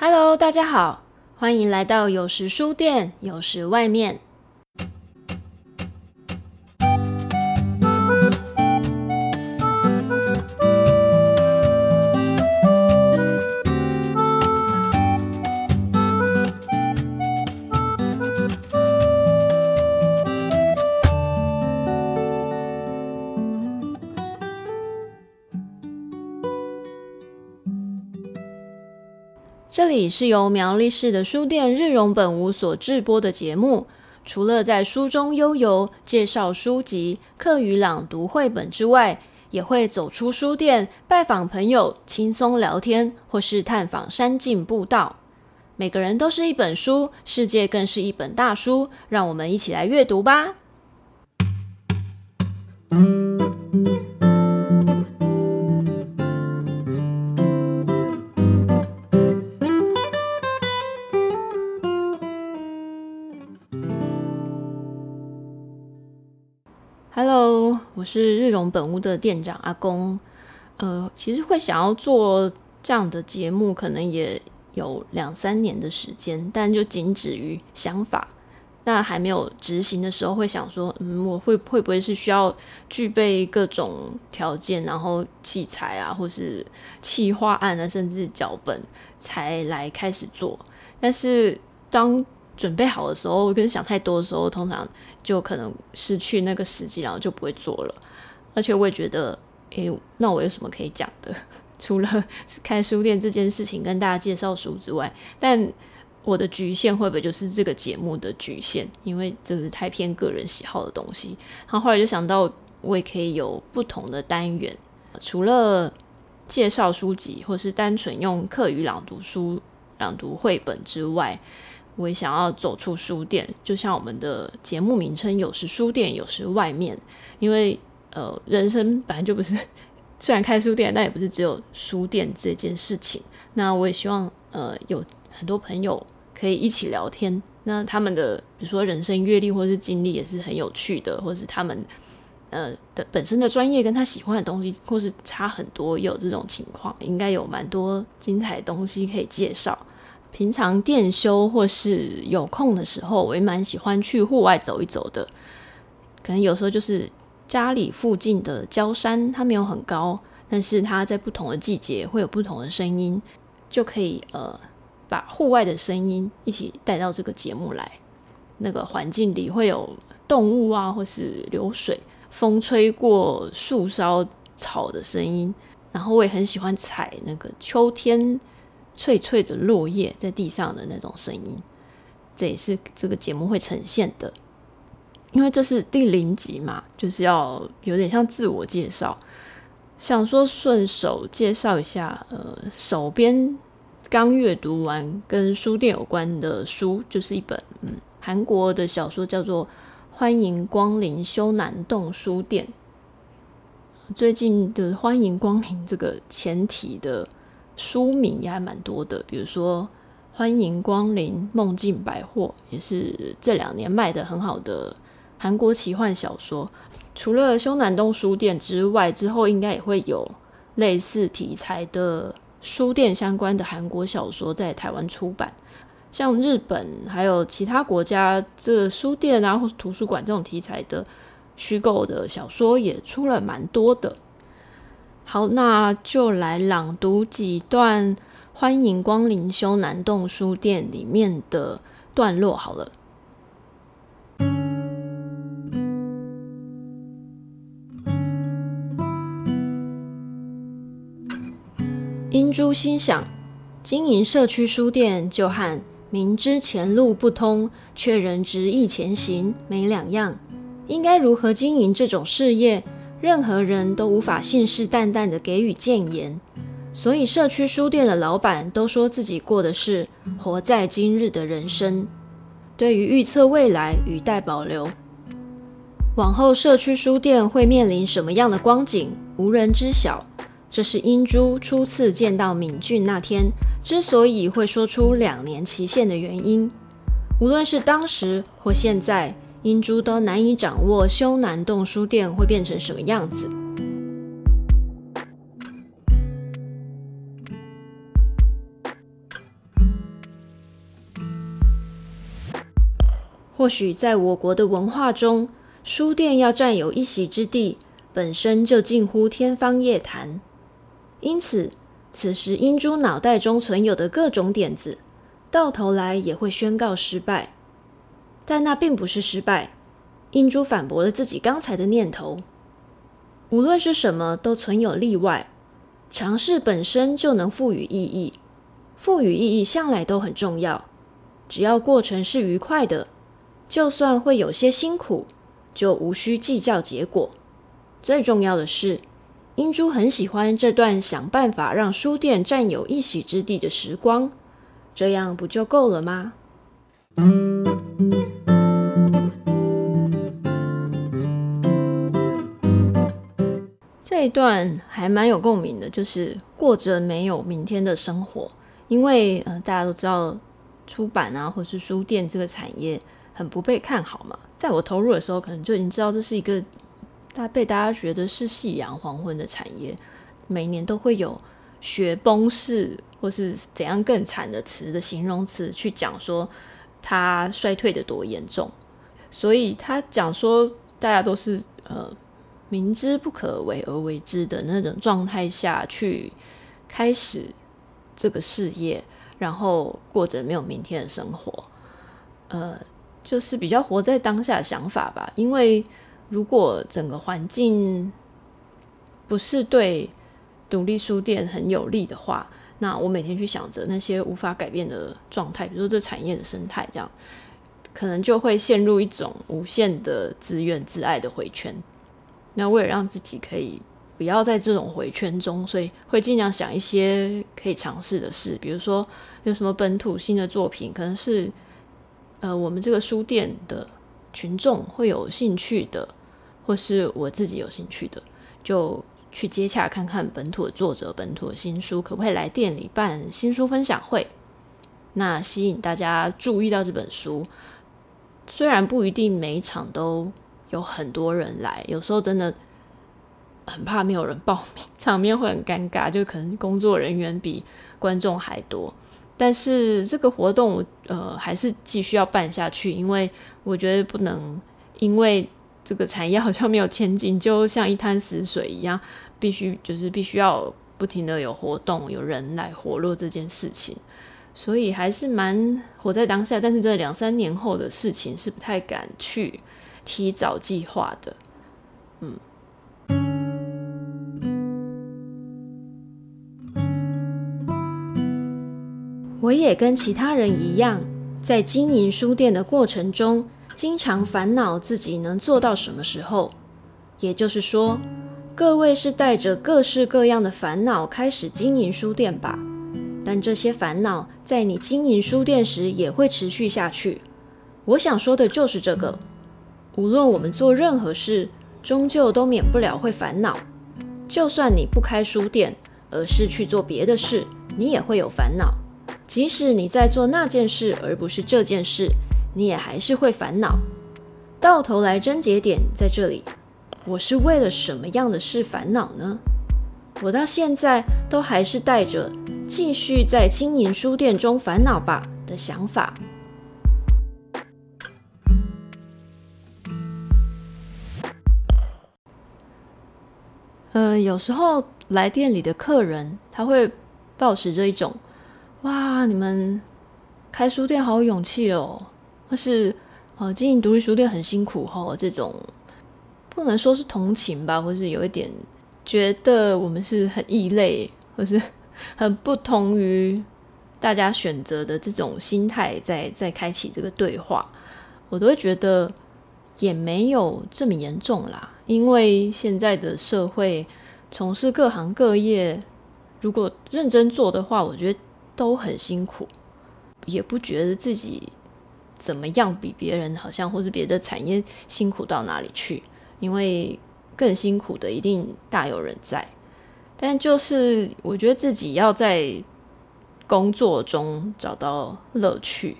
Hello，大家好，欢迎来到有时书店，有时外面。这里是由苗栗市的书店日荣本屋所制播的节目。除了在书中悠游、介绍书籍、课余朗读绘本之外，也会走出书店，拜访朋友，轻松聊天，或是探访山径步道。每个人都是一本书，世界更是一本大书。让我们一起来阅读吧。是日荣本屋的店长阿公。呃，其实会想要做这样的节目，可能也有两三年的时间，但就仅止于想法。那还没有执行的时候，会想说，嗯，我会会不会是需要具备各种条件，然后器材啊，或是企划案啊，甚至脚本，才来开始做。但是当准备好的时候，跟想太多的时候，通常就可能失去那个时机，然后就不会做了。而且我也觉得，诶、那我有什么可以讲的？除了开书店这件事情跟大家介绍书之外，但我的局限会不会就是这个节目的局限？因为这是太偏个人喜好的东西。然后后来就想到，我也可以有不同的单元，除了介绍书籍，或是单纯用课余朗读书、朗读绘本之外。我也想要走出书店，就像我们的节目名称，有时书店，有时外面。因为呃，人生本来就不是，虽然开书店，但也不是只有书店这件事情。那我也希望呃，有很多朋友可以一起聊天。那他们的比如说人生阅历或是经历也是很有趣的，或是他们呃的本身的专业跟他喜欢的东西，或是差很多，有这种情况，应该有蛮多精彩的东西可以介绍。平常店休或是有空的时候，我也蛮喜欢去户外走一走的。可能有时候就是家里附近的郊山，它没有很高，但是它在不同的季节会有不同的声音，就可以呃把户外的声音一起带到这个节目来。那个环境里会有动物啊，或是流水、风吹过树梢草的声音，然后我也很喜欢踩那个秋天。脆脆的落叶在地上的那种声音，这也是这个节目会呈现的。因为这是第零集嘛，就是要有点像自我介绍，想说顺手介绍一下，呃，手边刚阅读完跟书店有关的书，就是一本嗯韩国的小说，叫做《欢迎光临修南洞书店》。最近的“欢迎光临”这个前提的。书名也还蛮多的，比如说《欢迎光临梦境百货》，也是这两年卖的很好的韩国奇幻小说。除了修南洞书店之外，之后应该也会有类似题材的书店相关的韩国小说在台湾出版。像日本还有其他国家，这书店啊或图书馆这种题材的虚构的小说也出了蛮多的。好，那就来朗读几段《欢迎光临修南洞书店》里面的段落好了。英珠心想，经营社区书店就和明知前路不通却仍执意前行没两样，应该如何经营这种事业？任何人都无法信誓旦旦地给予建言，所以社区书店的老板都说自己过的是活在今日的人生。对于预测未来，语带保留。往后社区书店会面临什么样的光景，无人知晓。这是英珠初次见到敏俊那天之所以会说出两年期限的原因。无论是当时或现在。英珠都难以掌握修南洞书店会变成什么样子。或许在我国的文化中，书店要占有一席之地，本身就近乎天方夜谭。因此，此时英珠脑袋中存有的各种点子，到头来也会宣告失败。但那并不是失败，英珠反驳了自己刚才的念头。无论是什么，都存有例外。尝试本身就能赋予意义，赋予意义向来都很重要。只要过程是愉快的，就算会有些辛苦，就无需计较结果。最重要的是，英珠很喜欢这段想办法让书店占有一席之地的时光，这样不就够了吗？这一段还蛮有共鸣的，就是过着没有明天的生活。因为呃，大家都知道出版啊，或是书店这个产业很不被看好嘛。在我投入的时候，可能就已经知道这是一个大被大家觉得是夕阳黄昏的产业，每年都会有雪崩式或是怎样更惨的词的形容词去讲说它衰退的多严重。所以他讲说大家都是呃。明知不可为而为之的那种状态下去开始这个事业，然后过着没有明天的生活，呃，就是比较活在当下的想法吧。因为如果整个环境不是对独立书店很有利的话，那我每天去想着那些无法改变的状态，比如说这产业的生态，这样可能就会陷入一种无限的自怨自艾的回圈。那为了让自己可以不要在这种回圈中，所以会尽量想一些可以尝试的事，比如说有什么本土新的作品，可能是呃我们这个书店的群众会有兴趣的，或是我自己有兴趣的，就去接洽看看本土的作者、本土的新书可不可以来店里办新书分享会，那吸引大家注意到这本书，虽然不一定每一场都。有很多人来，有时候真的很怕没有人报名，场面会很尴尬，就可能工作人员比观众还多。但是这个活动，我呃，还是继续要办下去，因为我觉得不能因为这个产业好像没有前景，就像一滩死水一样，必须就是必须要不停的有活动，有人来活络这件事情。所以还是蛮活在当下，但是这两三年后的事情是不太敢去。提早计划的，嗯，我也跟其他人一样，在经营书店的过程中，经常烦恼自己能做到什么时候。也就是说，各位是带着各式各样的烦恼开始经营书店吧？但这些烦恼在你经营书店时也会持续下去。我想说的就是这个。无论我们做任何事，终究都免不了会烦恼。就算你不开书店，而是去做别的事，你也会有烦恼。即使你在做那件事，而不是这件事，你也还是会烦恼。到头来，症结点在这里：我是为了什么样的事烦恼呢？我到现在都还是带着继续在经营书店中烦恼吧的想法。呃，有时候来店里的客人，他会抱持着一种“哇，你们开书店好有勇气哦”，或是“呃，经营独立书店很辛苦哦”这种，不能说是同情吧，或是有一点觉得我们是很异类，或是 很不同于大家选择的这种心态，在在开启这个对话，我都会觉得也没有这么严重啦。因为现在的社会，从事各行各业，如果认真做的话，我觉得都很辛苦，也不觉得自己怎么样比别人好像，或是别的产业辛苦到哪里去。因为更辛苦的一定大有人在，但就是我觉得自己要在工作中找到乐趣。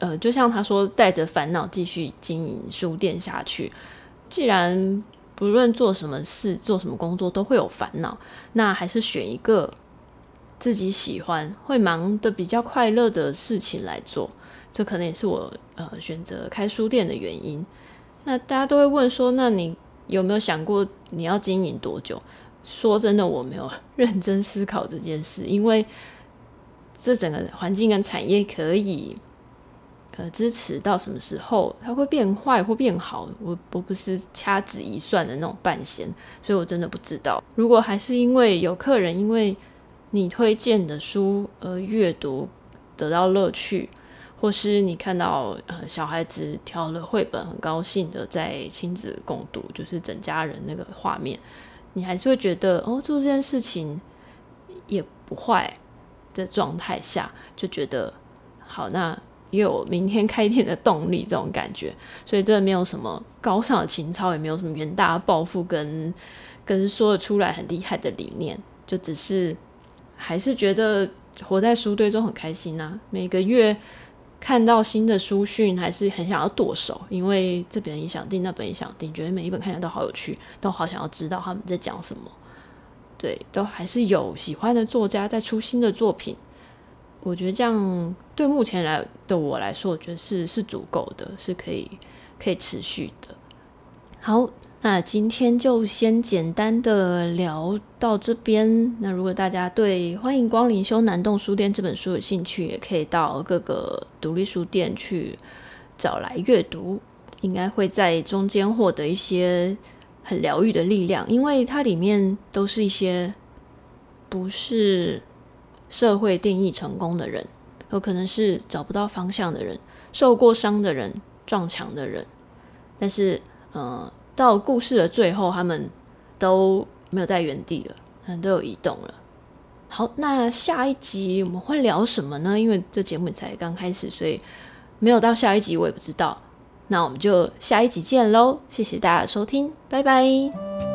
呃，就像他说，带着烦恼继续经营书店下去。既然不论做什么事、做什么工作都会有烦恼，那还是选一个自己喜欢、会忙的比较快乐的事情来做。这可能也是我呃选择开书店的原因。那大家都会问说，那你有没有想过你要经营多久？说真的，我没有 认真思考这件事，因为这整个环境跟产业可以呃支持到什么时候，它会变坏或变好，我我不是掐指一算的那种半仙，所以我真的不知道。如果还是因为有客人因为你推荐的书而阅读得到乐趣。或是你看到呃小孩子挑了绘本，很高兴的在亲子共读，就是整家人那个画面，你还是会觉得哦，做这件事情也不坏的状态下，就觉得好，那也有明天开店的动力这种感觉。所以这没有什么高尚的情操，也没有什么远大的抱负跟跟说得出来很厉害的理念，就只是还是觉得活在书堆中很开心呐、每个月。看到新的书讯还是很想要剁手，因为这本也想订，那本也想订，觉得每一本看起来都好有趣，都好想要知道他们在讲什么。对，都还是有喜欢的作家在出新的作品。我觉得这样对目前来的我来说，我觉得是是足够的，是可以可以持续的。好。那今天就先简单的聊到这边。那如果大家对《欢迎光临修南洞书店》这本书有兴趣，也可以到各个独立书店去找来阅读，应该会在中间获得一些很疗愈的力量，因为它里面都是一些不是社会定义成功的人，有可能是找不到方向的人，受过伤的人，撞墙的人，但是，呃。到故事的最后，他们都没有在原地了，可能，都有移动了。好，那下一集我们会聊什么呢？因为这节目才刚开始，所以没有到下一集我也不知道。那我们就下一集见喽！谢谢大家的收听，拜拜。